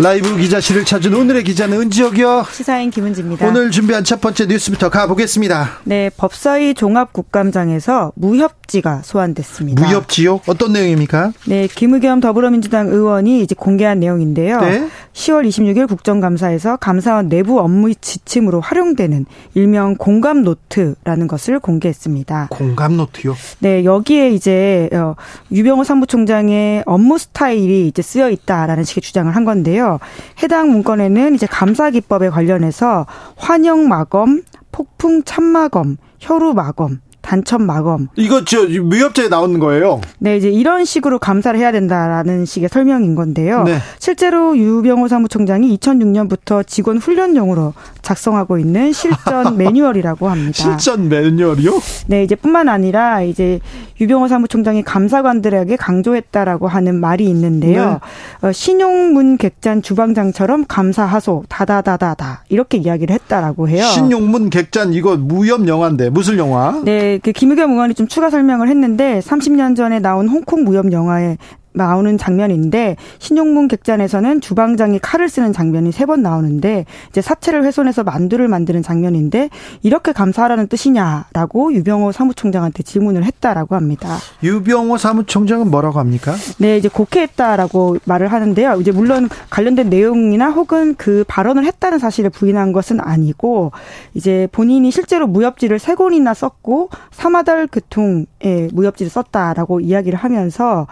라이브 기자실을 찾은 오늘의 기자는 은지혁이요. 시사인 김은지입니다. 오늘 준비한 첫 번째 뉴스부터 가보겠습니다. 네, 법사위 종합국감장에서 무협지가 소환됐습니다. 무협지요? 어떤 내용입니까? 네, 김의겸 더불어민주당 의원이 이제 공개한 내용인데요. 네? 10월 26일 국정감사에서 감사원 내부 업무 지침으로 활용되는 일명 공감 노트라는 것을 공개했습니다. 공감 노트요? 네, 여기에 이제 어, 유병호 사무총장의 업무 스타일이 이제 쓰여 있다라는 식의 주장을 한 건데요. 해당 문건에는 이제 감사 기법에 관련해서 환영 마검, 폭풍 참마검, 혈우 마검, 단첩 마검. 이거 저 무협자에 나오는 거예요? 네, 이제 이런 식으로 감사를 해야 된다라는 식의 설명인 건데요. 네. 실제로 유병호 사무총장이 2006년부터 직원 훈련용으로 작성하고 있는 실전 매뉴얼이라고 합니다. 실전 매뉴얼이요? 네, 이제 뿐만 아니라 이제 유병호 사무총장이 감사관들에게 강조했다라고 하는 말이 있는데요. 네. 어, 신용문 객잔 주방장처럼 감사하소 다다다다다 이렇게 이야기를 했다라고 해요. 신용문 객잔 이거 무협 영화인데 무슨 영화? 네, 그 김의겸 의원이 좀 추가 설명을 했는데 30년 전에 나온 홍콩 무협 영화에 나오는 장면인데 신용문 객잔에서는 주방장이 칼을 쓰는 장면이 세 번 나오는데 이제 사체를 훼손해서 만두를 만드는 장면인데 이렇게 감사하라는 뜻이냐라고 유병호 사무총장한테 질문을 했다라고 합니다. 유병호 사무총장은 뭐라고 합니까? 네, 이제 곡해했다라고 말을 하는데요. 이제 물론 관련된 내용이나 혹은 그 발언을 했다는 사실을 부인한 것은 아니고 이제 본인이 실제로 무협지를 세 권이나 썼고 사마달 교통에 무협지를 썼다라고 이야기를 하면서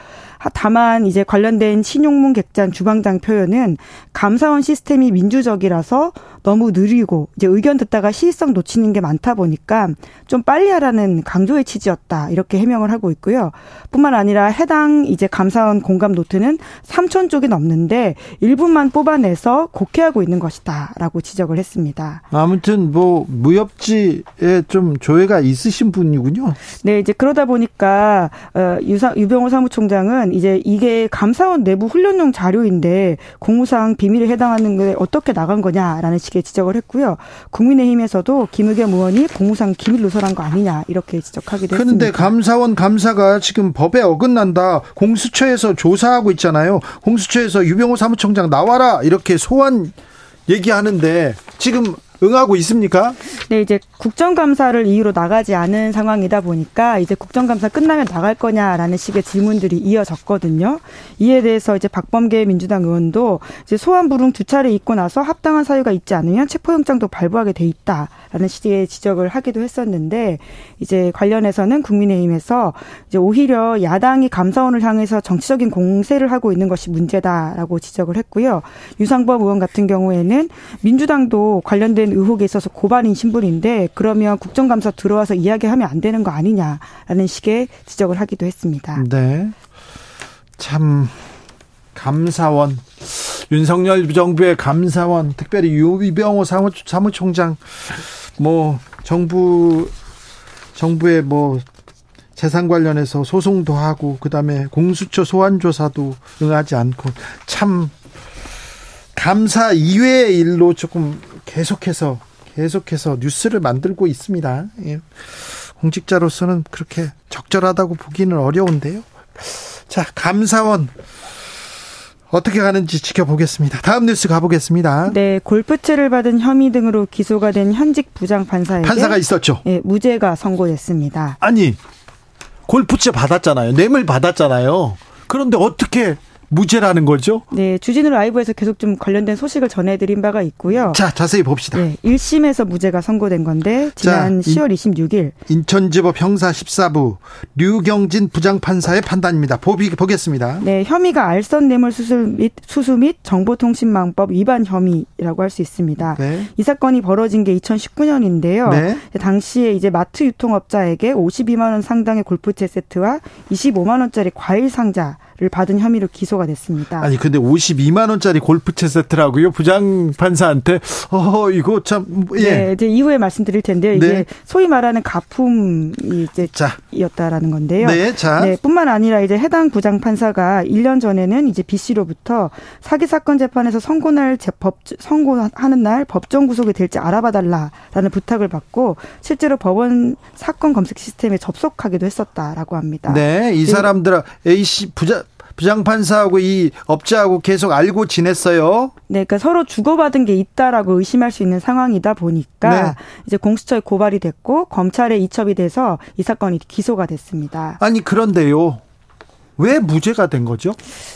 다만 이제 관련된 신용문 객잔 주방장 표현은 감사원 시스템이 민주적이라서 너무 느리고 이제 의견 듣다가 시의성 놓치는 게 많다 보니까 좀 빨리 하라는 강조의 취지였다 이렇게 해명을 하고 있고요. 뿐만 아니라 해당 이제 감사원 공감 노트는 3천 쪽이 넘는데 일부만 뽑아내서 곡해하고 있는 것이다라고 지적을 했습니다. 아무튼 뭐 무협지에 좀 조회가 있으신 분이군요. 네, 이제 그러다 보니까 어, 유사, 유병호 사무총장은 이제 이게 감사원 내부 훈련용 자료인데 공무상 비밀에 해당하는 게 어떻게 나간 거냐라는 식의 지적을 했고요. 국민의힘에서도 김의겸 의원이 공무상 기밀 누설한 거 아니냐 이렇게 지적하기도 했습니다. 그런데 감사원 감사가 지금 법에 어긋난다. 공수처에서 조사하고 있잖아요. 공수처에서 유병호 사무총장 나와라 이렇게 소환 얘기하는데 지금 응하고 있습니까? 네, 이제 국정감사를 이유로 나가지 않은 상황이다 보니까 이제 국정감사 끝나면 나갈 거냐라는 식의 질문들이 이어졌거든요. 이에 대해서 이제 박범계 민주당 의원도 이제 소환 불응 두 차례 있고 나서 합당한 사유가 있지 않으면 체포영장도 발부하게 돼 있다라는 식의 지적을 하기도 했었는데 이제 관련해서는 국민의힘에서 이제 오히려 야당이 감사원을 향해서 정치적인 공세를 하고 있는 것이 문제다라고 지적을 했고요. 유상범 의원 같은 경우에는 민주당도 관련된 의혹에 있어서 고발인 신분인데 그러면 국정감사 들어와서 이야기하면 안 되는 거 아니냐라는 식의 지적을 하기도 했습니다. 네. 참 감사원 윤석열 정부의 감사원 특별히 유비병호 사무, 사무총장 뭐 정부 정부의 뭐 재산 관련해서 소송도 하고 그다음에 공수처 소환 조사도 응하지 않고 참 감사 이외의 일로 조금 계속해서 계속해서 뉴스를 만들고 있습니다. 예. 공직자로서는 그렇게 적절하다고 보기는 어려운데요. 자, 감사원 어떻게 가는지 지켜보겠습니다. 다음 뉴스 가보겠습니다. 네, 골프채를 받은 혐의 등으로 기소가 된 현직 부장 판사에게 판사가 있었죠. 예, 무죄가 선고됐습니다. 아니, 골프채 받았잖아요. 뇌물 받았잖아요. 그런데 어떻게 무죄라는 거죠? 네, 주진우 라이브에서 계속 좀 관련된 소식을 전해드린 바가 있고요. 자, 자세히 봅시다. 네, 1심에서 무죄가 선고된 건데 지난 자, 10월 26일 인천지법 형사 14부 류경진 부장판사의 판단입니다. 보기 보겠습니다. 네, 혐의가 알선 뇌물 수수 및 수수 및 정보통신망법 위반 혐의라고 할 수 있습니다. 네. 이 사건이 벌어진 게 2019년인데요. 네. 당시에 이제 마트 유통업자에게 52만 원 상당의 골프채 세트와 25만 원짜리 과일 상자 를 받은 혐의로 기소가 됐습니다. 아니 근데 52만 원짜리 골프채 세트라고요? 부장 판사한테 어 이거 참 예. 네, 이제 이후에 말씀드릴 텐데요. 이게 네. 소위 말하는 가품이 이제 였다라는 건데요. 네, 자. 네, 뿐만 아니라 이제 해당 부장 판사가 1년 전에는 이제 B 씨로부터 사기 사건 재판에서 선고날 법 선고하는 날 법정 구속이 될지 알아봐 달라라는 부탁을 받고 실제로 법원 사건 검색 시스템에 접속하기도 했었다라고 합니다. 네, 이 사람들 A 씨 부자 부장판사하고 이 업자하고 계속 알고 지냈어요. 네, 그러니까 서로 주고받은 게 있다라고 의심할 수 있는 상황이다 보니까 네. 이제 공수처에 고발이 됐고 검찰에 이첩이 돼서 이 사건이 기소가 됐습니다. 아니 그런데요. 왜 무죄가 된 거죠?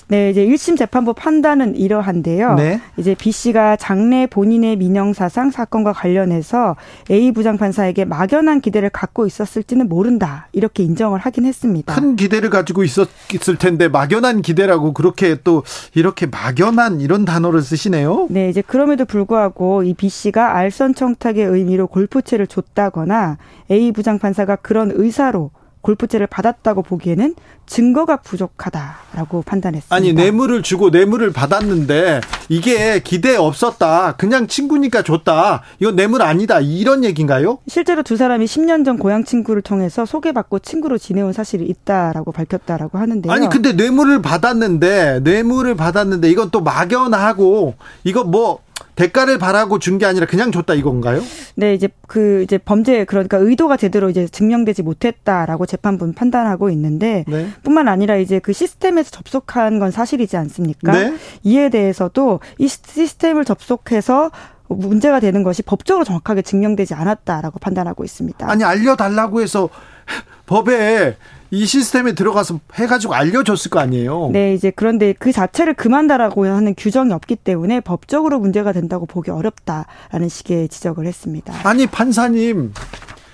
네, 이제 1심 재판부 판단은 이러한데요. 네. 이제 B 씨가 장래 본인의 민영 사상 사건과 관련해서 A 부장 판사에게 막연한 기대를 갖고 있었을지는 모른다. 이렇게 인정을 하긴 했습니다. 큰 기대를 가지고 있었을 텐데 막연한 기대라고 그렇게 또 이렇게 막연한 이런 단어를 쓰시네요. 네, 이제 그럼에도 불구하고 이 B 씨가 알선 청탁의 의미로 골프채를 줬다거나 A 부장 판사가 그런 의사로 골프채를 받았다고 보기에는 증거가 부족하다라고 판단했습니다. 아니 뇌물을 주고 뇌물을 받았는데 이게 기대 없었다. 그냥 친구니까 줬다. 이건 뇌물 아니다. 이런 얘기인가요? 실제로 두 사람이 10년 전 고향 친구를 통해서 소개받고 친구로 지내온 사실이 있다라고 밝혔다라고 하는데요. 아니 근데 뇌물을 받았는데 뇌물을 받았는데 이건 또 막연하고 이거 뭐 대가를 바라고 준 게 아니라 그냥 줬다 이건가요? 네, 이제 그 이제 범죄 그러니까 의도가 제대로 이제 증명되지 못했다라고 재판부는 판단하고 있는데 네. 뿐만 아니라 이제 그 시스템에서 접속한 건 사실이지 않습니까? 네. 이에 대해서도 이 시스템을 접속해서 문제가 되는 것이 법적으로 정확하게 증명되지 않았다라고 판단하고 있습니다. 아니 알려달라고 해서 법에 이 시스템에 들어가서 해가지고 알려줬을 거 아니에요. 네, 이제 그런데 그 자체를 금한다라고 하는 규정이 없기 때문에 법적으로 문제가 된다고 보기 어렵다라는 식의 지적을 했습니다. 아니 판사님.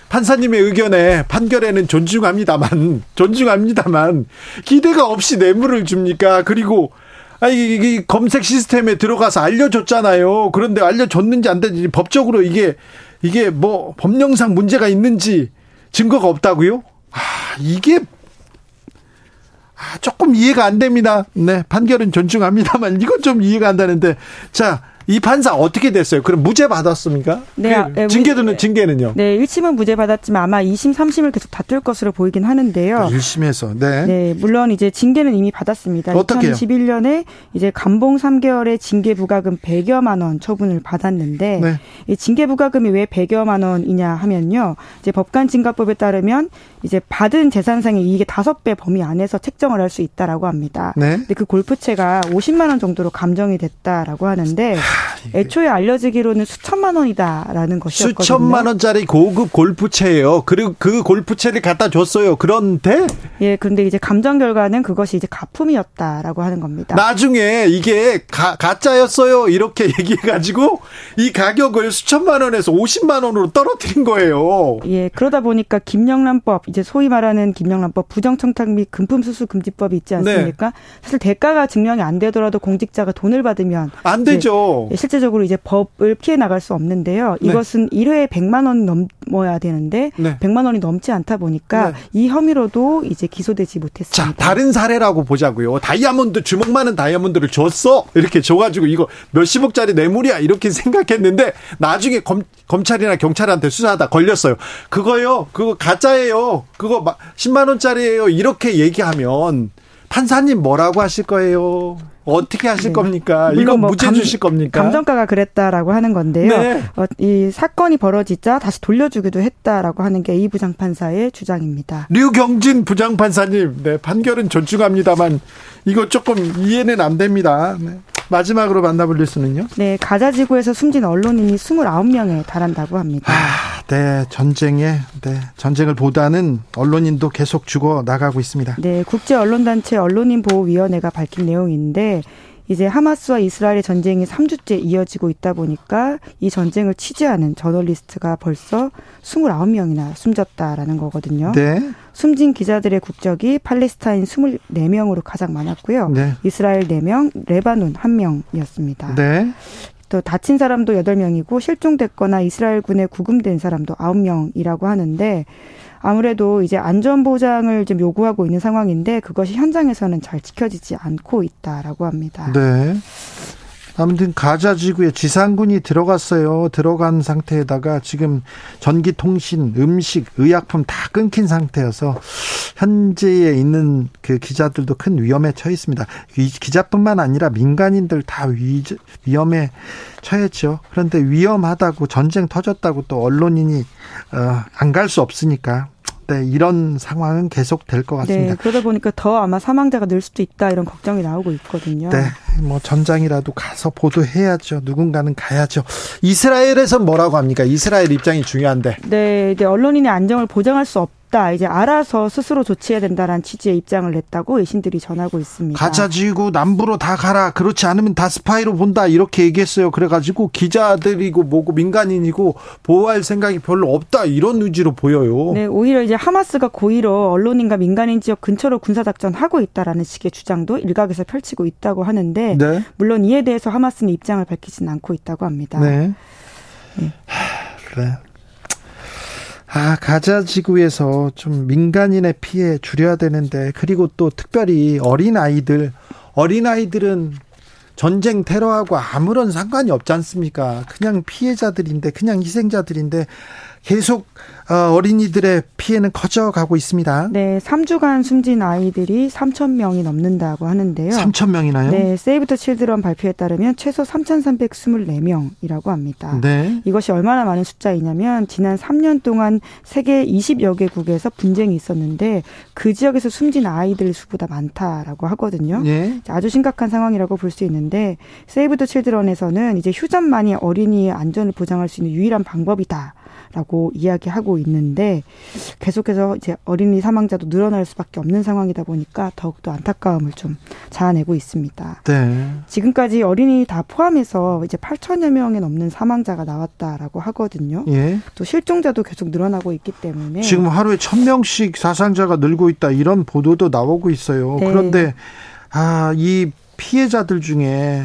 판사님의 의견에 판결에는 존중합니다만 존중합니다만 기대가 없이 뇌물을 줍니까? 그리고 아니 이 검색 시스템에 들어가서 알려줬잖아요. 그런데 알려줬는지 안 되는지 법적으로 이게 이게 뭐 법령상 문제가 있는지 증거가 없다고요? 아, 이게 아, 조금 이해가 안 됩니다. 네, 판결은 존중합니다만 이건 좀 이해가 안 되는데 자. 이 판사 어떻게 됐어요? 그럼 무죄 받았습니까? 네. 그네 징계는 징계는요? 네, 1심은 무죄 받았지만 아마 2심, 3심을 계속 다툴 것으로 보이긴 하는데요. 1심에서. 네. 네, 물론 이제 징계는 이미 받았습니다. 어떻게요? 2021년에 이제 감봉 3개월의 징계 부과금 100여만 원 처분을 받았는데 네. 이 징계 부과금이 왜 100여만 원이냐 하면요. 이제 법관징가법에 따르면 이제 받은 재산상의 이익의 다섯 배 범위 안에서 책정을 할 수 있다라고 합니다. 네. 근데 그 골프채가 50만 원 정도로 감정이 됐다라고 하는데 하, 애초에 알려지기로는 수천만 원이다라는 것이었거든요. 수천만 원짜리 고급 골프채예요. 그리고 그 골프채를 갖다 줬어요. 그런데 예, 그런데 이제 감정 결과는 그것이 이제 가품이었다라고 하는 겁니다. 나중에 이게 가, 가짜였어요. 이렇게 얘기해 가지고 이 가격을 수천만 원에서 50만 원으로 떨어뜨린 거예요. 예, 그러다 보니까 김영란법 이제 소위 말하는 김영란법 부정청탁 및 금품수수 금지법이 있지 않습니까? 네. 사실 대가가 증명이 안 되더라도 공직자가 돈을 받으면 안 되죠. 실제적으로 이제 법을 피해 나갈 수 없는데요. 네. 이것은 네. 1회에 100만 원 넘어야 되는데 네. 100만 원이 넘지 않다 보니까 네. 이 혐의로도 이제 기소되지 못했습니다. 자, 다른 사례라고 보자고요. 다이아몬드 주먹 많은 다이아몬드를 줬어. 이렇게 줘 가지고 이거 몇십억짜리 뇌물이야. 이렇게 생각했는데 나중에 검, 검찰이나 경찰한테 수사하다 걸렸어요. 그거요. 그거 가짜예요. 그거 10만 원짜리예요. 이렇게 얘기하면 판사님 뭐라고 하실 거예요? 어떻게 하실 네. 겁니까? 이거 뭐 무죄 감, 주실 겁니까? 감정가가 그랬다라고 하는 건데요. 네. 어, 이 사건이 벌어지자 다시 돌려주기도 했다라고 하는 게 이 부장판사의 주장입니다. 류경진 부장판사님, 네, 판결은 존중합니다만 이거 조금 이해는 안 됩니다. 네. 마지막으로 만나볼 뉴스는요? 네, 가자 지구에서 숨진 언론인이 29명에 달한다고 합니다. 아, 네, 전쟁에 네, 전쟁을 보다는 언론인도 계속 죽어 나가고 있습니다. 네, 국제 언론 단체 언론인 보호 위원회가 밝힌 내용인데 이제 하마스와 이스라엘의 전쟁이 3주째 이어지고 있다 보니까 이 전쟁을 취재하는 저널리스트가 벌써 29명이나 숨졌다라는 거거든요. 네. 숨진 기자들의 국적이 팔레스타인 24명으로 가장 많았고요. 네. 이스라엘 4명, 레바논 1명이었습니다. 네. 또 다친 사람도 8명이고 실종됐거나 이스라엘 군에 구금된 사람도 9명이라고 하는데 아무래도 이제 안전 보장을 좀 요구하고 있는 상황인데 그것이 현장에서는 잘 지켜지지 않고 있다라고 합니다. 네. 아무튼 가자 지구에 지상군이 들어갔어요. 들어간 상태에다가 지금 전기 통신, 음식, 의약품 다 끊긴 상태여서 현재에 있는 그 기자들도 큰 위험에 처해 있습니다. 기자뿐만 아니라 민간인들 다 위, 위험에 처했죠. 그런데 위험하다고 전쟁 터졌다고 또 언론인이 어, 안 갈 수 없으니까 네, 이런 상황은 계속 될 것 같습니다. 네, 그러다 보니까 더 아마 사망자가 늘 수도 있다 이런 걱정이 나오고 있거든요. 네, 뭐 전장이라도 가서 보도해야죠. 누군가는 가야죠. 이스라엘에서 뭐라고 합니까? 이스라엘 입장이 중요한데. 네, 이제 언론인의 안정을 보장할 수 없. 없다. 이제 알아서 스스로 조치해야 된다라는 취지의 입장을 냈다고 외신들이 전하고 있습니다. 가짜 지구 남부로 다 가라. 그렇지 않으면 다 스파이로 본다. 이렇게 얘기했어요. 그래가지고 기자들이고 뭐고 민간인이고 보호할 생각이 별로 없다. 이런 의지로 보여요. 네, 오히려 이제 하마스가 고의로 언론인과 민간인 지역 근처로 군사작전 하고 있다라는 식의 주장도 일각에서 펼치고 있다고 하는데 네. 물론 이에 대해서 하마스는 입장을 밝히지는 않고 있다고 합니다. 네. 네. 하, 그래. 아, 가자 지구에서 좀 민간인의 피해 줄여야 되는데, 그리고 또 특별히 어린 아이들, 어린 아이들은 전쟁 테러하고 아무런 상관이 없지 않습니까? 그냥 피해자들인데, 그냥 희생자들인데, 계속 어, 어린이들의 피해는 커져가고 있습니다. 네, 3주간 숨진 아이들이 3천 명이 넘는다고 하는데요. 3천 명이나요? 네, 세이브 더 칠드런 발표에 따르면 최소 3,324명이라고 합니다. 네. 이것이 얼마나 많은 숫자이냐면 지난 3년 동안 세계 20여 개국에서 분쟁이 있었는데 그 지역에서 숨진 아이들 수보다 많다라고 하거든요. 네. 아주 심각한 상황이라고 볼 수 있는데 세이브 더 칠드런에서는 이제 휴전만이 어린이의 안전을 보장할 수 있는 유일한 방법이다. 라고 이야기하고 있는데 계속해서 이제 어린이 사망자도 늘어날 수밖에 없는 상황이다 보니까 더욱더 안타까움을 좀 자아내고 있습니다. 네. 지금까지 어린이 다 포함해서 이제 8천여 명에 넘는 사망자가 나왔다라고 하거든요. 예. 또 실종자도 계속 늘어나고 있기 때문에 지금 하루에 천 명씩 사상자가 늘고 있다 이런 보도도 나오고 있어요. 네. 그런데 아, 이 피해자들 중에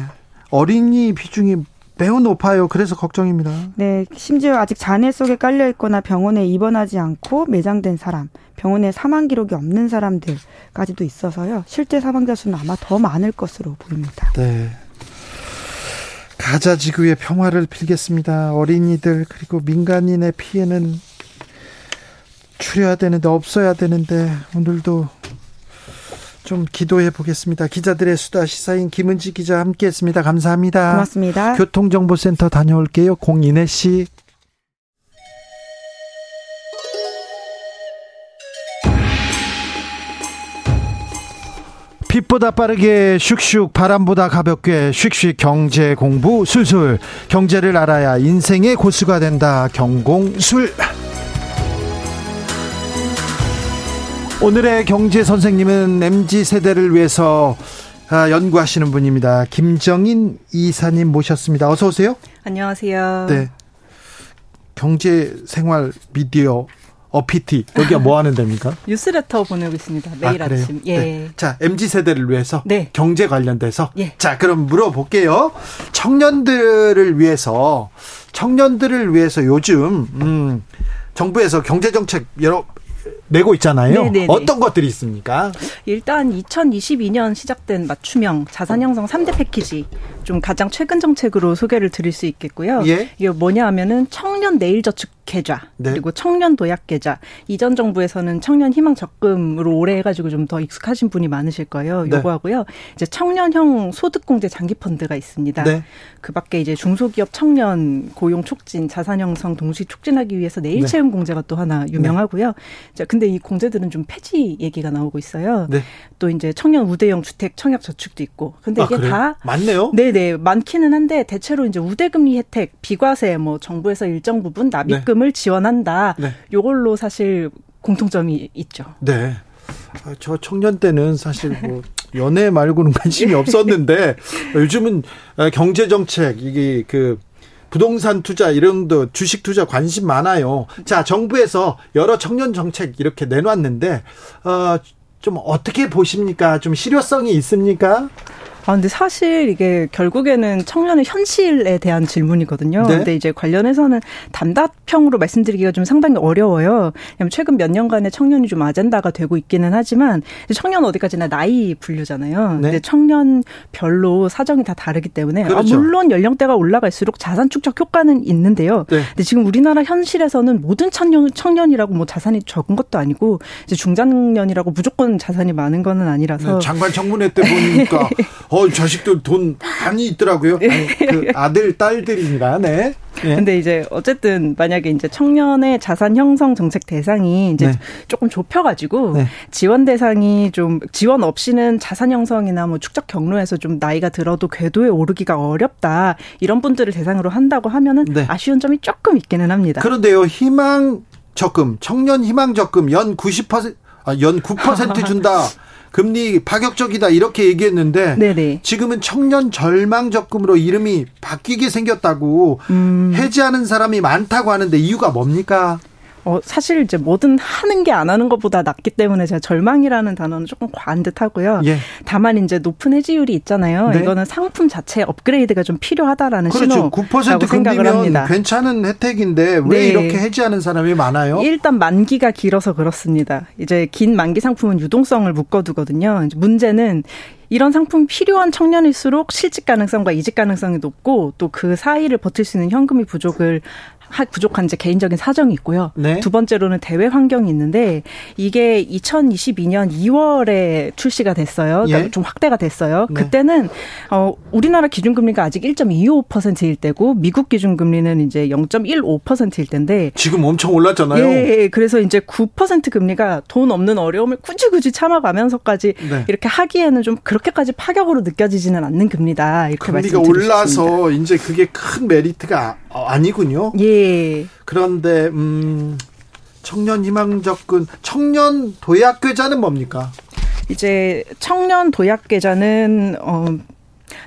어린이 비중이 매우 높아요. 그래서 걱정입니다. 네, 심지어 아직 잔해 속에 깔려 있거나 병원에 입원하지 않고 매장된 사람, 병원에 사망 기록이 없는 사람들까지도 있어서요. 실제 사망자 수는 아마 더 많을 것으로 보입니다. 네. 가자 지구의 평화를 빌겠습니다. 어린이들 그리고 민간인의 피해는 줄여야 되는데 없어야 되는데 오늘도 좀 기도해 보겠습니다. 기자들의 수다 시사인 김은지 기자 함께했습니다. 감사합니다. 고맙습니다. 교통정보센터 다녀올게요. 공인혜 씨. 빛보다 빠르게 슉슉 바람보다 가볍게 슉슉 경제 공부 술술 경제를 알아야 인생의 고수가 된다 경공술 오늘의 경제 선생님은 MZ 세대를 위해서 아, 연구하시는 분입니다. 김정인 이사님 모셨습니다. 어서 오세요. 안녕하세요. 네. 경제 생활 미디어 어피티 여기가 뭐 하는 데입니까? 뉴스레터 보내고 있습니다. 매일 아, 침 예. 네. 자, MZ 세대를 위해서 네. 경제 관련돼서 예. 자, 그럼 물어볼게요. 청년들을 위해서 청년들을 위해서 요즘 음 정부에서 경제 정책 여러 내고 있잖아요. 네네네. 어떤 것들이 있습니까? 일단 2022년 시작된 맞춤형 자산 형성 3대 패키지 좀 가장 최근 정책으로 소개를 드릴 수 있겠고요. 예? 이게 뭐냐 하면은 청년 내일 저축 계좌 네. 그리고 청년 도약 계좌 이전 정부에서는 청년 희망 적금으로 오래 해가지고 좀 더 익숙하신 분이 많으실 거예요. 네. 요거하고요. 이제 청년형 소득공제 장기 펀드가 있습니다. 네. 그밖에 이제 중소기업 청년 고용 촉진 자산 형성 동시 촉진하기 위해서 내일 채용 네. 공제가 또 하나 유명하고요. 자 근데 이 공제들은 좀 폐지 얘기가 나오고 있어요. 네. 또 이제 청년 우대형 주택 청약 저축도 있고. 근데 아, 이게 그래요? 다 맞네요. 네네 많기는 한데 대체로 이제 우대금리 혜택 비과세 뭐 정부에서 일정 부분 납입금 예적금을 지원한다. 네. 요걸로 사실 공통점이 있죠. 네. 아, 저 청년 때는 사실 뭐 연애 말고는 관심이 없었는데 요즘은 경제 정책 이게 그 부동산 투자 이런 도 주식 투자 관심 많아요. 자, 정부에서 여러 청년 정책 이렇게 내놨는데 어, 좀 어떻게 보십니까? 좀 실효성이 있습니까? 아, 근데 사실 이게 결국에는 청년의 현실에 대한 질문이거든요. 네? 근데 이제 관련해서는 단답형으로 말씀드리기가 좀 상당히 어려워요. 왜냐면 최근 몇 년간의 청년이 좀 아젠다가 되고 있기는 하지만 청년 어디까지나 나이 분류잖아요. 네? 근데 청년별로 사정이 다 다르기 때문에 아, 그렇죠. 아, 물론 연령대가 올라갈수록 자산 축적 효과는 있는데요. 네. 근데 지금 우리나라 현실에서는 모든 청년 청년이라고 뭐 자산이 적은 것도 아니고 이제 중장년이라고 무조건 자산이 많은 거는 아니라서 네, 장관 청문회 때 보니까 어, 자식들 돈 많이 있더라고요. 아니, 그 아들, 딸들입니다. 네. 예. 근데 이제 어쨌든 만약에 이제 청년의 자산 형성 정책 대상이 이제 네. 조금 좁혀가지고 네. 지원 대상이 좀 지원 없이는 자산 형성이나 뭐 축적 경로에서 좀 나이가 들어도 궤도에 오르기가 어렵다 이런 분들을 대상으로 한다고 하면은 네. 아쉬운 점이 조금 있기는 합니다. 그런데요 희망 적금 청년 희망 적금 연 90%, 아, 연 9% 준다. 금리 파격적이다 이렇게 얘기했는데 네네. 지금은 청년 절망 적금으로 이름이 바뀌게 생겼다고 음. 해지하는 사람이 많다고 하는데 이유가 뭡니까? 어, 사실 이제 뭐든 하는 게 안 하는 것보다 낫기 때문에 제가 절망이라는 단어는 조금 과한 듯 하고요. 예. 다만 이제 높은 해지율이 있잖아요. 네. 이거는 상품 자체 업그레이드가 좀 필요하다라는 그렇죠. 9% 생각을 합니다. 괜찮은 혜택인데 왜 네. 이렇게 해지하는 사람이 많아요? 일단 만기가 길어서 그렇습니다. 이제 긴 만기 상품은 유동성을 묶어두거든요. 문제는 이런 상품 필요한 청년일수록 실직 가능성과 이직 가능성이 높고 또 그 사이를 버틸 수 있는 현금이 부족을 부족한 이제 개인적인 사정이 있고요. 네. 두 번째로는 대외 환경이 있는데 이게 2022년 2월에 출시가 됐어요. 그러니까 예. 좀 확대가 됐어요. 네. 그때는 어 우리나라 기준금리가 아직 1.25%일 때고 미국 기준금리는 이제 0.15%일 텐데 지금 엄청 올랐잖아요. 예, 그래서 이제 9% 금리가 돈 없는 어려움을 굳이 굳이 참아가면서까지 네. 이렇게 하기에는 좀 그렇게 까지 파격으로 느껴지지는 않는 금리다. 이렇게 금리가 올라서 이제 그게 큰 메리트가 아니군요. 예. 그런데 음 청년 희망적근 청년 도약 계좌는 뭡니까? 이제 청년 도약 계좌는 어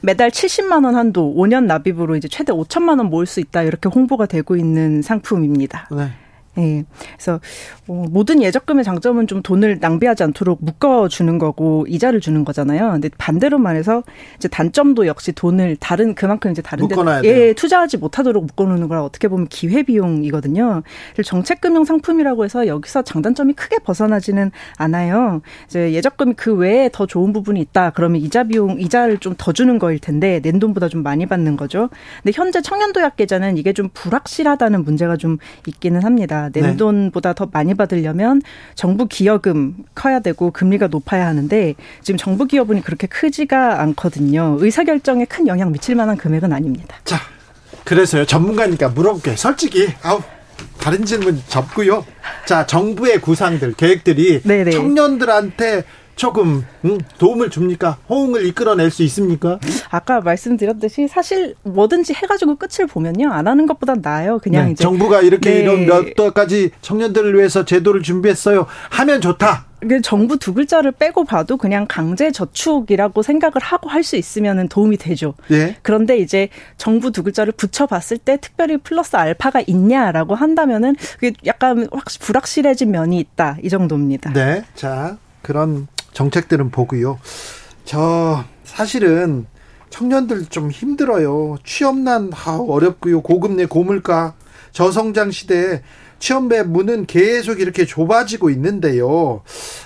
매달 70만 원 한도 5년 납입으로 이제 최대 5천만 원 모을 수 있다 이렇게 홍보가 되고 있는 상품입니다. 네. 예. 그래서 어, 모든 예적금의 장점은 좀 돈을 낭비하지 않도록 묶어 주는 거고 이자를 주는 거잖아요. 근데 반대로 말해서 이제 단점도 역시 돈을 다른 그만큼 이제 다른 데 예, 투자하지 못하도록 묶어 놓는 거라 어떻게 보면 기회 비용이거든요. 정책금융 상품이라고 해서 여기서 장단점이 크게 벗어나지는 않아요. 이제 예적금이 그 외에 더 좋은 부분이 있다. 그러면 이자 비용 이자를 좀 더 주는 거일 텐데 낸 돈보다 좀 많이 받는 거죠. 근데 현재 청년도약 계좌는 이게 좀 불확실하다는 문제가 좀 있기는 합니다. 낸 네. 돈보다 더 많이 받으려면 정부 기여금 커야 되고 금리가 높아야 하는데 지금 정부 기여분이 그렇게 크지가 않거든요. 의사결정에 큰 영향 미칠 만한 금액은 아닙니다. 자, 그래서요. 전문가니까 물어볼게요. 솔직히 아우 다른 질문 접고요. 자, 정부의 구상들, 계획들이 네네. 청년들한테 조금 음, 도움을 줍니까? 호응을 이끌어낼 수 있습니까? 아까 말씀드렸듯이 사실 뭐든지 해가지고 끝을 보면요 안 하는 것보다 나아요. 그냥 네, 이제 정부가 이렇게 네. 이런 몇 가지 청년들을 위해서 제도를 준비했어요. 하면 좋다. 그 정부 두 글자를 빼고 봐도 그냥 강제 저축이라고 생각을 하고 할 수 있으면 도움이 되죠. 네. 그런데 이제 정부 두 글자를 붙여봤을 때 특별히 플러스 알파가 있냐라고 한다면은 그게 약간 확 불확실해진 면이 있다 이 정도입니다. 네, 자 그런 정책들은 보고요. 저 사실은 청년들 좀 힘들어요. 취업난 아, 어렵고요. 고금리 고물가 저성장 시대에 취업의 문은 계속 이렇게 좁아지고 있는데요.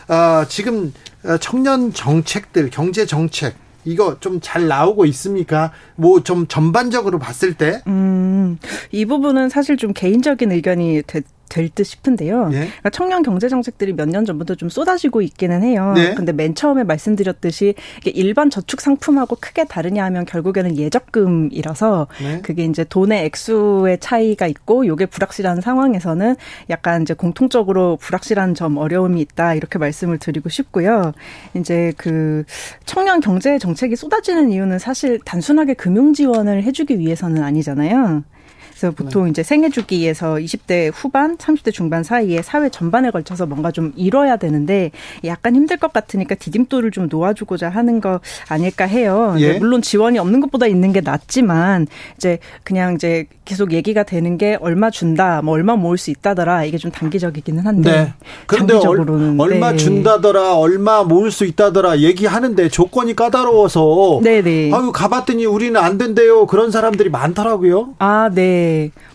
아, 지금 청년 정책들, 경제 정책 이거 좀 잘 나오고 있습니까? 뭐 좀 전반적으로 봤을 때? 음, 이 부분은 사실 좀 개인적인 의견이 됐, 될 듯 싶은데요. 예? 그러니까 청년 경제 정책들이 몇 년 전부터 좀 쏟아지고 있기는 해요. 네. 근데 맨 처음에 말씀드렸듯이 일반 저축 상품하고 크게 다르냐 하면 결국에는 예적금이라서 네. 그게 이제 돈의 액수의 차이가 있고 요게 불확실한 상황에서는 약간 이제 공통적으로 불확실한 점 어려움이 있다 이렇게 말씀을 드리고 싶고요. 이제 그 청년 경제 정책이 쏟아지는 이유는 사실 단순하게 금융 지원을 해주기 위해서는 아니잖아요. 그래서 보통 네. 이제 생애 주기에서 20대 후반, 30대 중반 사이에 사회 전반에 걸쳐서 뭔가 좀 이뤄야 되는데 약간 힘들 것 같으니까 디딤돌을 좀 놓아주고자 하는 거 아닐까 해요. 예. 물론 지원이 없는 것보다 있는 게 낫지만 이제 그냥 이제 계속 얘기가 되는 게 얼마 준다, 뭐 얼마 모을 수 있다더라 이게 좀 단기적이기는 한데 네. 그런데 장기적으로는 얼 마 네. 준다더라, 얼마 모을 수 있다더라 얘기하는데 조건이 까다로워서 네네. 네. 아유 가봤더니 우리는 안 된대요 그런 사람들이 많더라고요. 아, 네.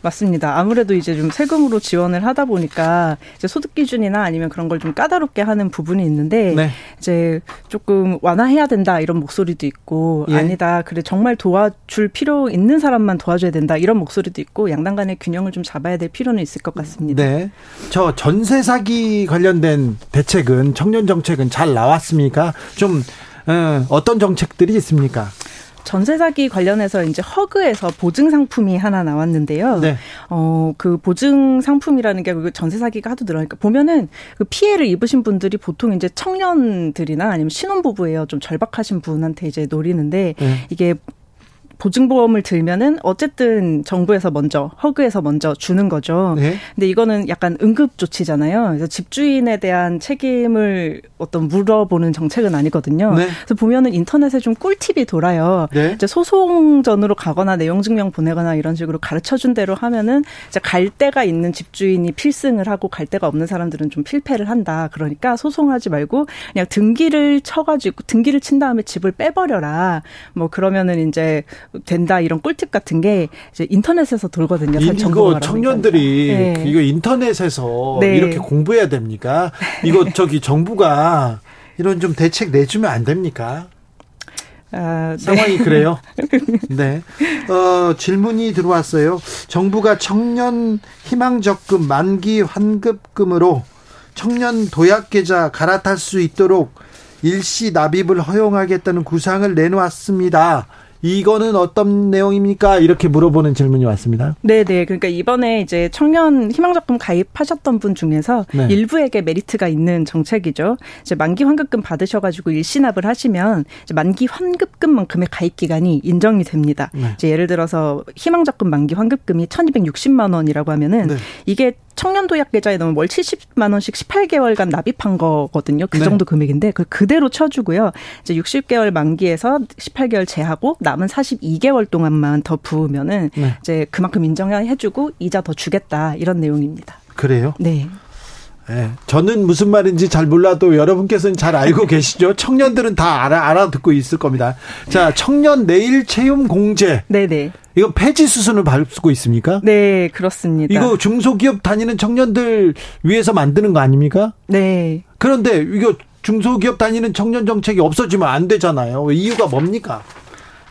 맞습니다. 아무래도 이제 좀 세금으로 지원을 하다 보니까 이제 소득 기준이나 아니면 그런 걸 좀 까다롭게 하는 부분이 있는데 네. 이제 조금 완화해야 된다 이런 목소리도 있고 예. 아니다. 그래 정말 도와줄 필요 있는 사람만 도와줘야 된다 이런 목소리도 있고 양당 간의 균형을 좀 잡아야 될 필요는 있을 것 같습니다. 네. 저 전세 사기 관련된 대책은 청년 정책은 잘 나왔습니까? 좀 어, 어떤 정책들이 있습니까? 전세 사기 관련해서 이제 허그에서 보증 상품이 하나 나왔는데요. 네. 어, 그 보증 상품이라는 게그 전세 사기가 하도 늘어나니까 보면은 그 피해를 입으신 분들이 보통 이제 청년들이나 아니면 신혼부부예요. 좀 절박하신 분한테 이제 노리는데 네. 이게 보증보험을 들면은 어쨌든 정부에서 먼저 허그에서 먼저 주는 거죠. 네. 근데 이거는 약간 응급 조치잖아요. 그래서 집주인에 대한 책임을 어떤 물어보는 정책은 아니거든요. 네. 그래서 보면은 인터넷에 좀 꿀팁이 돌아요. 네. 이제 소송전으로 가거나 내용 증명 보내거나 이런 식으로 가르쳐 준 대로 하면은 이제 갈 데가 있는 집주인이 필승을 하고 갈 데가 없는 사람들은 좀 필패를 한다. 그러니까 소송하지 말고 그냥 등기를 쳐가지고 등기를 친 다음에 집을 빼버려라. 뭐 그러면은 이제 된다 이런 꿀팁 같은 게 이제 인터넷에서 돌거든요. 이거 청년들이 네. 이거 인터넷에서 네. 이렇게 공부해야 됩니까? 이거 저기 정부가 이런 좀 대책 내주면 안 됩니까? 아, 네. 상황이 그래요. 네. 어, 질문이 들어왔어요. 정부가 청년 희망 적금 만기 환급금으로 청년 도약 계좌 갈아탈 수 있도록 일시 납입을 허용하겠다는 구상을 내놓았습니다. 이거는 어떤 내용입니까? 이렇게 물어보는 질문이 왔습니다. 네, 네. 그러니까 이번에 이제 청년 희망적금 가입하셨던 분 중에서 네. 일부에게 메리트가 있는 정책이죠. 이제 만기 환급금 받으셔가지고 일시납을 하시면 만기 환급금만큼의 가입 기간이 인정이 됩니다. 네. 이제 예를 들어서 희망적금 만기 환급금이 1,260만 원이라고 하면은 네. 이게 청년 도약 계좌에 넣으면 월 70만 원씩 18개월간 납입한 거거든요. 그 네. 정도 금액인데 그걸 그대로 쳐주고요. 이제 60개월 만기에서 18개월 제하고 남은 42개월 동안만 더 부으면은 네. 이제 그만큼 인정해주고 이자 더 주겠다 이런 내용입니다. 그래요? 네. 네, 저는 무슨 말인지 잘 몰라도 여러분께서는 잘 알고 계시죠? 청년들은 다 알아, 알아듣고 있을 겁니다. 자, 청년 내일 채용 공제. 네네. 이거 폐지 수순을 밟고 있습니까? 네, 그렇습니다. 이거 중소기업 다니는 청년들 위해서 만드는 거 아닙니까? 네. 그런데 이거 중소기업 다니는 청년 정책이 없어지면 안 되잖아요. 이유가 뭡니까?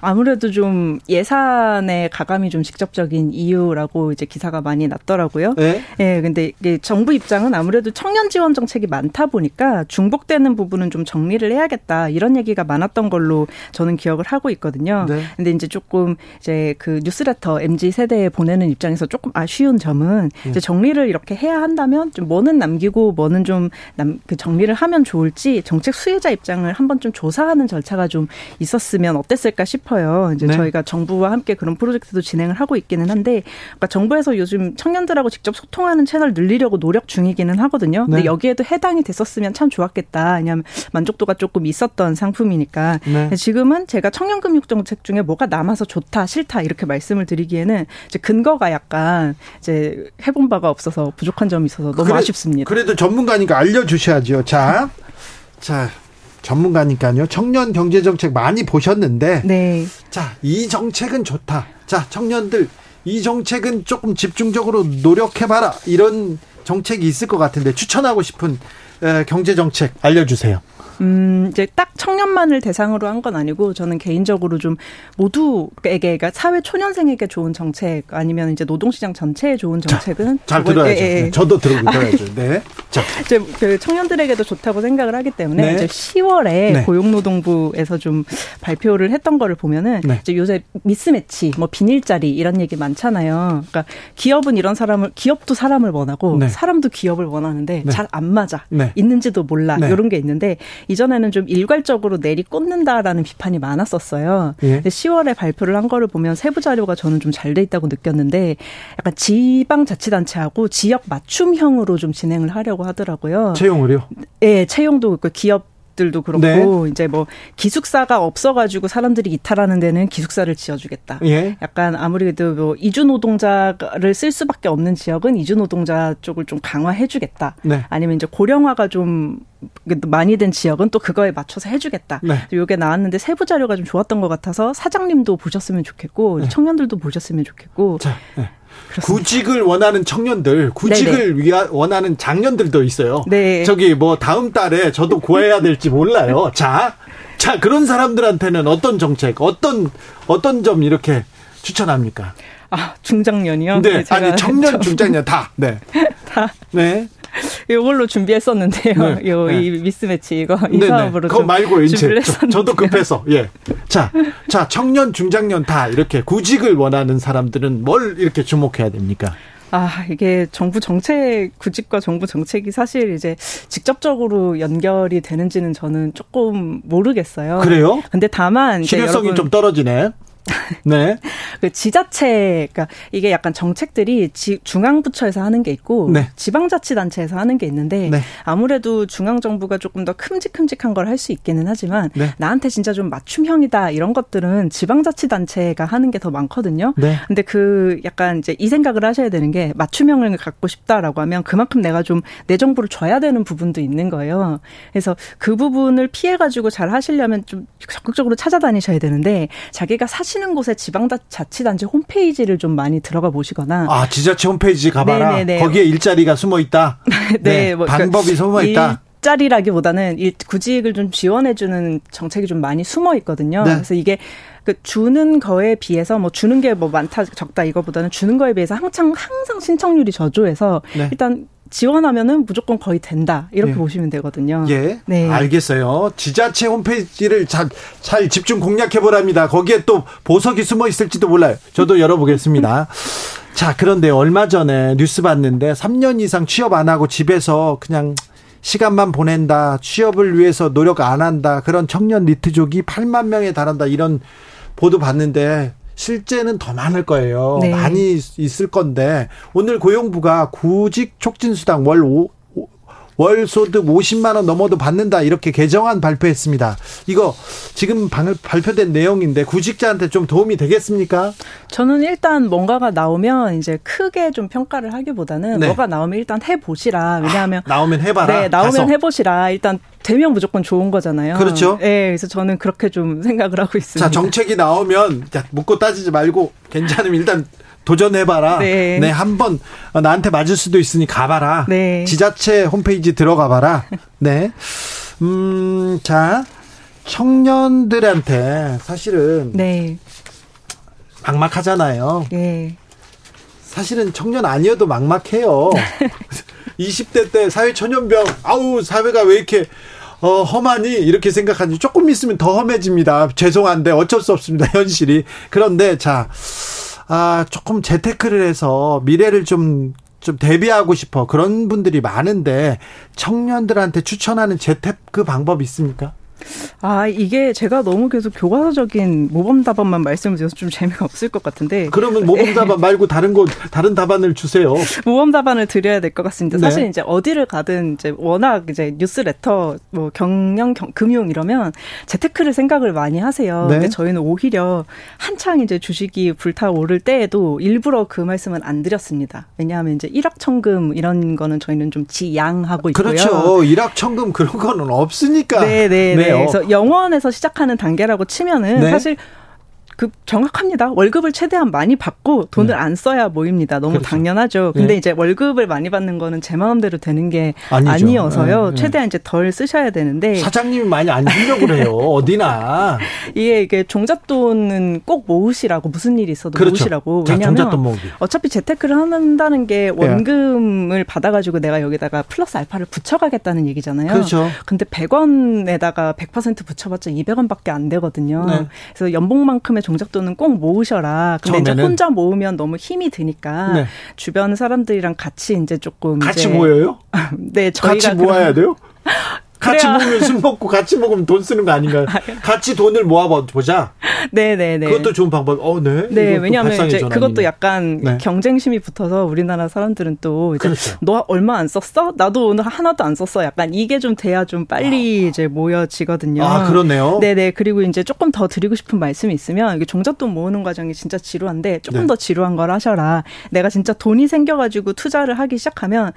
아무래도 좀 예산의 가감이 좀 직접적인 이유라고 이제 기사가 많이 났더라고요. 네. 예, 근데 이게 정부 입장은 아무래도 청년 지원 정책이 많다 보니까 중복되는 부분은 좀 정리를 해야겠다 이런 얘기가 많았던 걸로 저는 기억을 하고 있거든요. 네. 근데 이제 조금 이제 그 뉴스레터 MZ 세대에 보내는 입장에서 조금 아쉬운 점은 네. 이제 정리를 이렇게 해야 한다면 좀 뭐는 남기고 뭐는 좀 남 그 정리를 하면 좋을지 정책 수혜자 입장을 한번 좀 조사하는 절차가 좀 있었으면 어땠을까 싶어요. 싶어요. 이제 네. 저희가 정부와 함께 그런 프로젝트도 진행을 하고 있기는 한데, 그러니까 정부에서 요즘 청년들하고 직접 소통하는 채널 늘리려고 노력 중이기는 하거든요. 근데 네. 여기에도 해당이 됐었으면 참 좋았겠다. 왜냐하면 만족도가 조금 있었던 상품이니까. 네. 지금은 제가 청년금융 정책 중에 뭐가 남아서 좋다, 싫다 이렇게 말씀을 드리기에는 이제 근거가 약간 이제 해본 바가 없어서 부족한 점이 있어서 너무 그래, 아쉽습니다. 그래도 전문가니까 알려주셔야죠. 자, 자 전문가니까요. 청년 경제 정책 많이 보셨는데 네. 자, 이 정책은 좋다. 자, 청년들 이 정책은 조금 집중적으로 노력해 봐라. 이런 정책이 있을 것 같은데 추천하고 싶은 경제 정책 알려 주세요. 음, 이제 딱 청년만을 대상으로 한 건 아니고 저는 개인적으로 좀 모두에게 그러니까 사회 초년생에게 좋은 정책 아니면 이제 노동시장 전체에 좋은 정책은 자, 잘 들어야죠. 예, 예. 네, 저도 들어야죠. 네. 자, 이제 그 청년들에게도 좋다고 생각을 하기 때문에 네. 이제 10월에 네. 고용노동부에서 좀 발표를 했던 거를 보면은 네. 이제 요새 미스매치, 뭐 비닐자리 이런 얘기 많잖아요. 그러니까 기업은 이런 사람을 기업도 사람을 원하고 네. 사람도 기업을 원하는데 네. 잘안 맞아. 있는지도 몰라 네. 이런 게 있는데 이전에는 좀 일괄적으로 내리 꽂는다라는 비판이 많았었어요. 예. 근데 10월에 발표를 한 거를 보면 세부 자료가 저는 좀 잘 돼 있다고 느꼈는데 약간 지방자치단체하고 지역 맞춤형으로 좀 진행을 하려고 하더라고요. 채용을요? 예, 채용도 그 기업 들도 그렇고 네. 이제 뭐 기숙사가 없어가지고 사람들이 이탈하는 데는 기숙사를 지어주겠다. 예. 약간 아무래도 뭐 이주 노동자를 쓸 수밖에 없는 지역은 이주 노동자 쪽을 좀 강화해주겠다. 네. 아니면 이제 고령화가 좀 많이 된 지역은 또 그거에 맞춰서 해주겠다. 네. 요게 나왔는데 세부 자료가 좀 좋았던 것 같아서 사장님도 보셨으면 좋겠고 네. 청년들도 보셨으면 좋겠고. 자, 네. 구직을 원하는 청년들, 구직을 위하, 원하는 장년들도 있어요. 네. 저기 뭐 다음 달에 저도 구해야 될지 몰라요. 자, 자 그런 사람들한테는 어떤 정책, 어떤 어떤 점 이렇게 추천합니까? 아 중장년이요? 네, 네 아니 청년, 중장년 다. 네, 다. 네. 이걸로 준비했었는데요. 네. 요, 네. 이 미스매치 이거 이 네, 네. 사업으로 그거 말고 이제 저, 도 급해서 예. 자, 자 청년 중장년 다 이렇게 구직을 원하는 사람들은 뭘 이렇게 주목해야 됩니까? 아, 이게 정부 정책, 구직과 정부 정책이 사실 이제 직접적으로 연결이 되는지는 저는 조금 모르겠어요. 그래요? 근데 다만. 실효성이 좀 떨어지네. 네. 그 지자체, 그러니까 이게 약간 정책들이 지, 중앙부처에서 하는 게 있고 네. 지방자치단체에서 하는 게 있는데 네. 아무래도 중앙정부가 조금 더 큼직큼직한 걸 할 수 있기는 하지만 네. 나한테 진짜 좀 맞춤형이다 이런 것들은 지방자치단체가 하는 게 더 많거든요. 네. 근데 그 약간 이제 이 생각을 하셔야 되는 게 맞춤형을 갖고 싶다라고 하면 그만큼 내가 좀 내 정보를 줘야 되는 부분도 있는 거예요. 그래서 그 부분을 피해가지고 잘 하시려면 좀 적극적으로 찾아다니셔야 되는데 자기가 사실 하시는 곳에 지방자치단체 홈페이지를 좀 많이 들어가 보시거나 아 지자체 홈페이지 가봐라 네네네. 거기에 일자리가 숨어 있다 네, 네 뭐, 방법이 그러니까 숨어 있다 일자리라기보다는 일, 구직을 좀 지원해주는 정책이 좀 많이 숨어 있거든요. 네. 그래서 이게 그 주는 거에 비해서 뭐 주는 게 뭐 많다 적다 이거보다는 주는 거에 비해서 항상 항상 신청률이 저조해서 네. 일단 지원하면은 무조건 거의 된다 이렇게 예. 보시면 되거든요. 예, 네, 알겠어요. 지자체 홈페이지를 잘, 잘 집중 공략해 보랍니다. 거기에 또 보석이 숨어 있을지도 몰라요. 저도 열어보겠습니다. 자, 그런데 얼마 전에 뉴스 봤는데 3년 이상 취업 안 하고 집에서 그냥 시간만 보낸다, 취업을 위해서 노력 안 한다, 그런 청년 니트족이 8만 명에 달한다, 이런 보도 봤는데 실제는 더 많을 거예요. 네. 많이 있을 건데 오늘 고용부가 구직 촉진 수당 월 5, 월 소득 50만 원 넘어도 받는다 이렇게 개정안 발표했습니다. 이거 지금 발표된 내용인데 구직자한테 좀 도움이 되겠습니까? 저는 일단 뭔가가 나오면 이제 크게 좀 평가를 하기보다는 네. 뭐가 나오면 일단 해 보시라. 왜냐하면 아, 나오면 해봐라. 네, 나오면 가서. 해보시라. 일단 되면 무조건 좋은 거잖아요. 그렇죠. 네, 그래서 저는 그렇게 좀 생각을 하고 있습니다. 자, 정책이 나오면 야, 묻고 따지지 말고 괜찮으면 일단 도전해봐라. 네. 네, 한번 나한테 맞을 수도 있으니 가봐라. 네. 지자체 홈페이지 들어가봐라. 네. 음, 자, 청년들한테 사실은. 네. 막막하잖아요. 네. 사실은 청년 아니어도 막막해요. 20대 때 사회 초년병, 아우, 사회가 왜 이렇게 어, 험하니? 이렇게 생각하니 조금 있으면 더 험해집니다. 죄송한데 어쩔 수 없습니다. 현실이. 그런데 자, 아, 조금 재테크를 해서 미래를 좀, 좀 대비하고 싶어. 그런 분들이 많은데 청년들한테 추천하는 재테크 방법 있습니까? 아, 이게 제가 너무 계속 교과서적인 모범 답안만 말씀을 드려서 좀 재미가 없을 것 같은데. 그러면 모범 답안 말고 다른 거, 다른 답안을 주세요. 모범 답안을 드려야 될 것 같습니다. 네. 사실 이제 어디를 가든 이제 워낙 이제 뉴스레터, 뭐 경영, 경, 금융 이러면 재테크를 생각을 많이 하세요. 네. 근데 저희는 오히려 한창 이제 주식이 불타오를 때에도 일부러 그 말씀은 안 드렸습니다. 왜냐하면 이제 일확천금 이런 거는 저희는 좀 지양하고 있고요. 그렇죠. 일확천금 그런 거는 없으니까. 네, 네, 네. 그래서 영원에서 시작하는 단계라고 치면은 네. 사실 그 정확합니다. 월급을 최대한 많이 받고 돈을 네. 안 써야 모입니다. 너무 그렇죠. 당연하죠. 근데 네. 이제 월급을 많이 받는 거는 제 마음대로 되는 게 아니죠. 아니어서요. 네. 최대한 이제 덜 쓰셔야 되는데 사장님이 많이 안 주려고 그래요. 어디나. 이게 이게 종잣돈은 꼭 모으시라고 무슨 일이 있어도 그렇죠. 모으시라고. 왜냐하면 어차피 재테크를 한다는 게 원금을 받아가지고 내가 여기다가 플러스 알파를 붙여가겠다는 얘기잖아요. 그렇죠. 근데 100원에다가 100% 붙여봤자 200원밖에 안 되거든요. 네. 그래서 연봉만큼의 종잣돈은 꼭 모으셔라. 근데 처음에는? 이제 혼자 모으면 너무 힘이 드니까 네. 주변 사람들이랑 같이 이제 조금 같이 모여요? 네, 저희가 같이 모아야 돼요? 같이 먹으면 술 먹고 같이 먹으면 돈 쓰는 거 아닌가요? 같이 돈을 모아 보자. 네네네. 그것도 좋은 방법. 어, 네. 네, 왜냐하면 이제 전환이네. 그것도 약간 네. 경쟁심이 붙어서 우리나라 사람들은 또 이제 그렇죠. 너 얼마 안 썼어? 나도 오늘 하나도 안 썼어. 약간 이게 좀 돼야 좀 빨리 아. 이제 모여지거든요. 아, 그렇네요. 네네. 그리고 이제 조금 더 드리고 싶은 말씀이 있으면 이게 종잣돈 모으는 과정이 진짜 지루한데 조금 네. 더 지루한 걸 하셔라. 내가 진짜 돈이 생겨가지고 투자를 하기 시작하면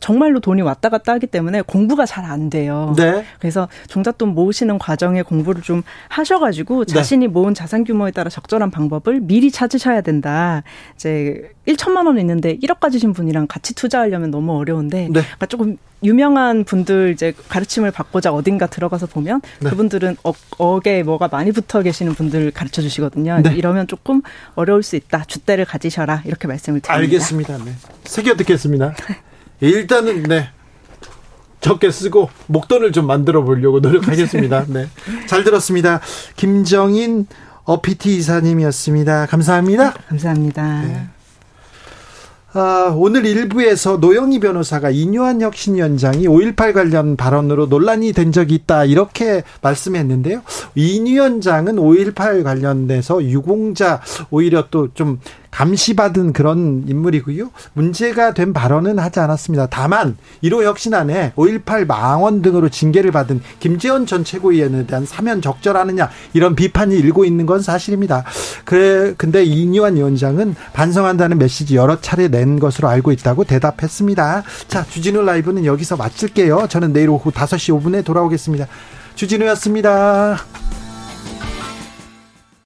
정말로 돈이 왔다 갔다 하기 때문에 공부가 잘 안 돼요. 네. 그래서 종잣돈 모으시는 과정에 공부를 좀 하셔가지고 네. 자신이 네. 모은 자산 규모에 따라 적절한 방법을 미리 찾으셔야 된다. 이제 1천만 원 있는데 1억 가지신 분이랑 같이 투자하려면 너무 어려운데 네. 그러니까 조금 유명한 분들 이제 가르침을 받고자 어딘가 들어가서 보면 네. 그분들은 어, 억에 뭐가 많이 붙어 계시는 분들 가르쳐 주시거든요. 네. 이러면 조금 어려울 수 있다. 주대를 가지셔라. 이렇게 말씀을 드립니다. 알겠습니다. 네. 새겨 듣겠습니다. 일단은 네. 적게 쓰고 목돈을 좀 만들어 보려고 노력하겠습니다. 네. 잘 들었습니다. 김정인 어피티 이사님이었습니다. 감사합니다. 감사합니다. 네. 아, 오늘 일부에서 노영희 변호사가 이뇨한 혁신 위원장이 5.18 관련 발언으로 논란이 된 적이 있다 이렇게 말씀했는데요. 이 위원장은 5.18 관련돼서 유공자 오히려 또 좀 감시받은 그런 인물이고요. 문제가 된 발언은 하지 않았습니다. 다만 1호 혁신안에 5.18 망원 등으로 징계를 받은 김재원 전 최고위원에 대한 사면 적절하느냐 이런 비판이 일고 있는 건 사실입니다. 그래 근데 이니환 위원장은 반성한다는 메시지 여러 차례 낸 것으로 알고 있다고 대답했습니다. 자, 주진우 라이브는 여기서 마칠게요. 저는 내일 오후 5시 5분에 돌아오겠습니다. 주진우였습니다.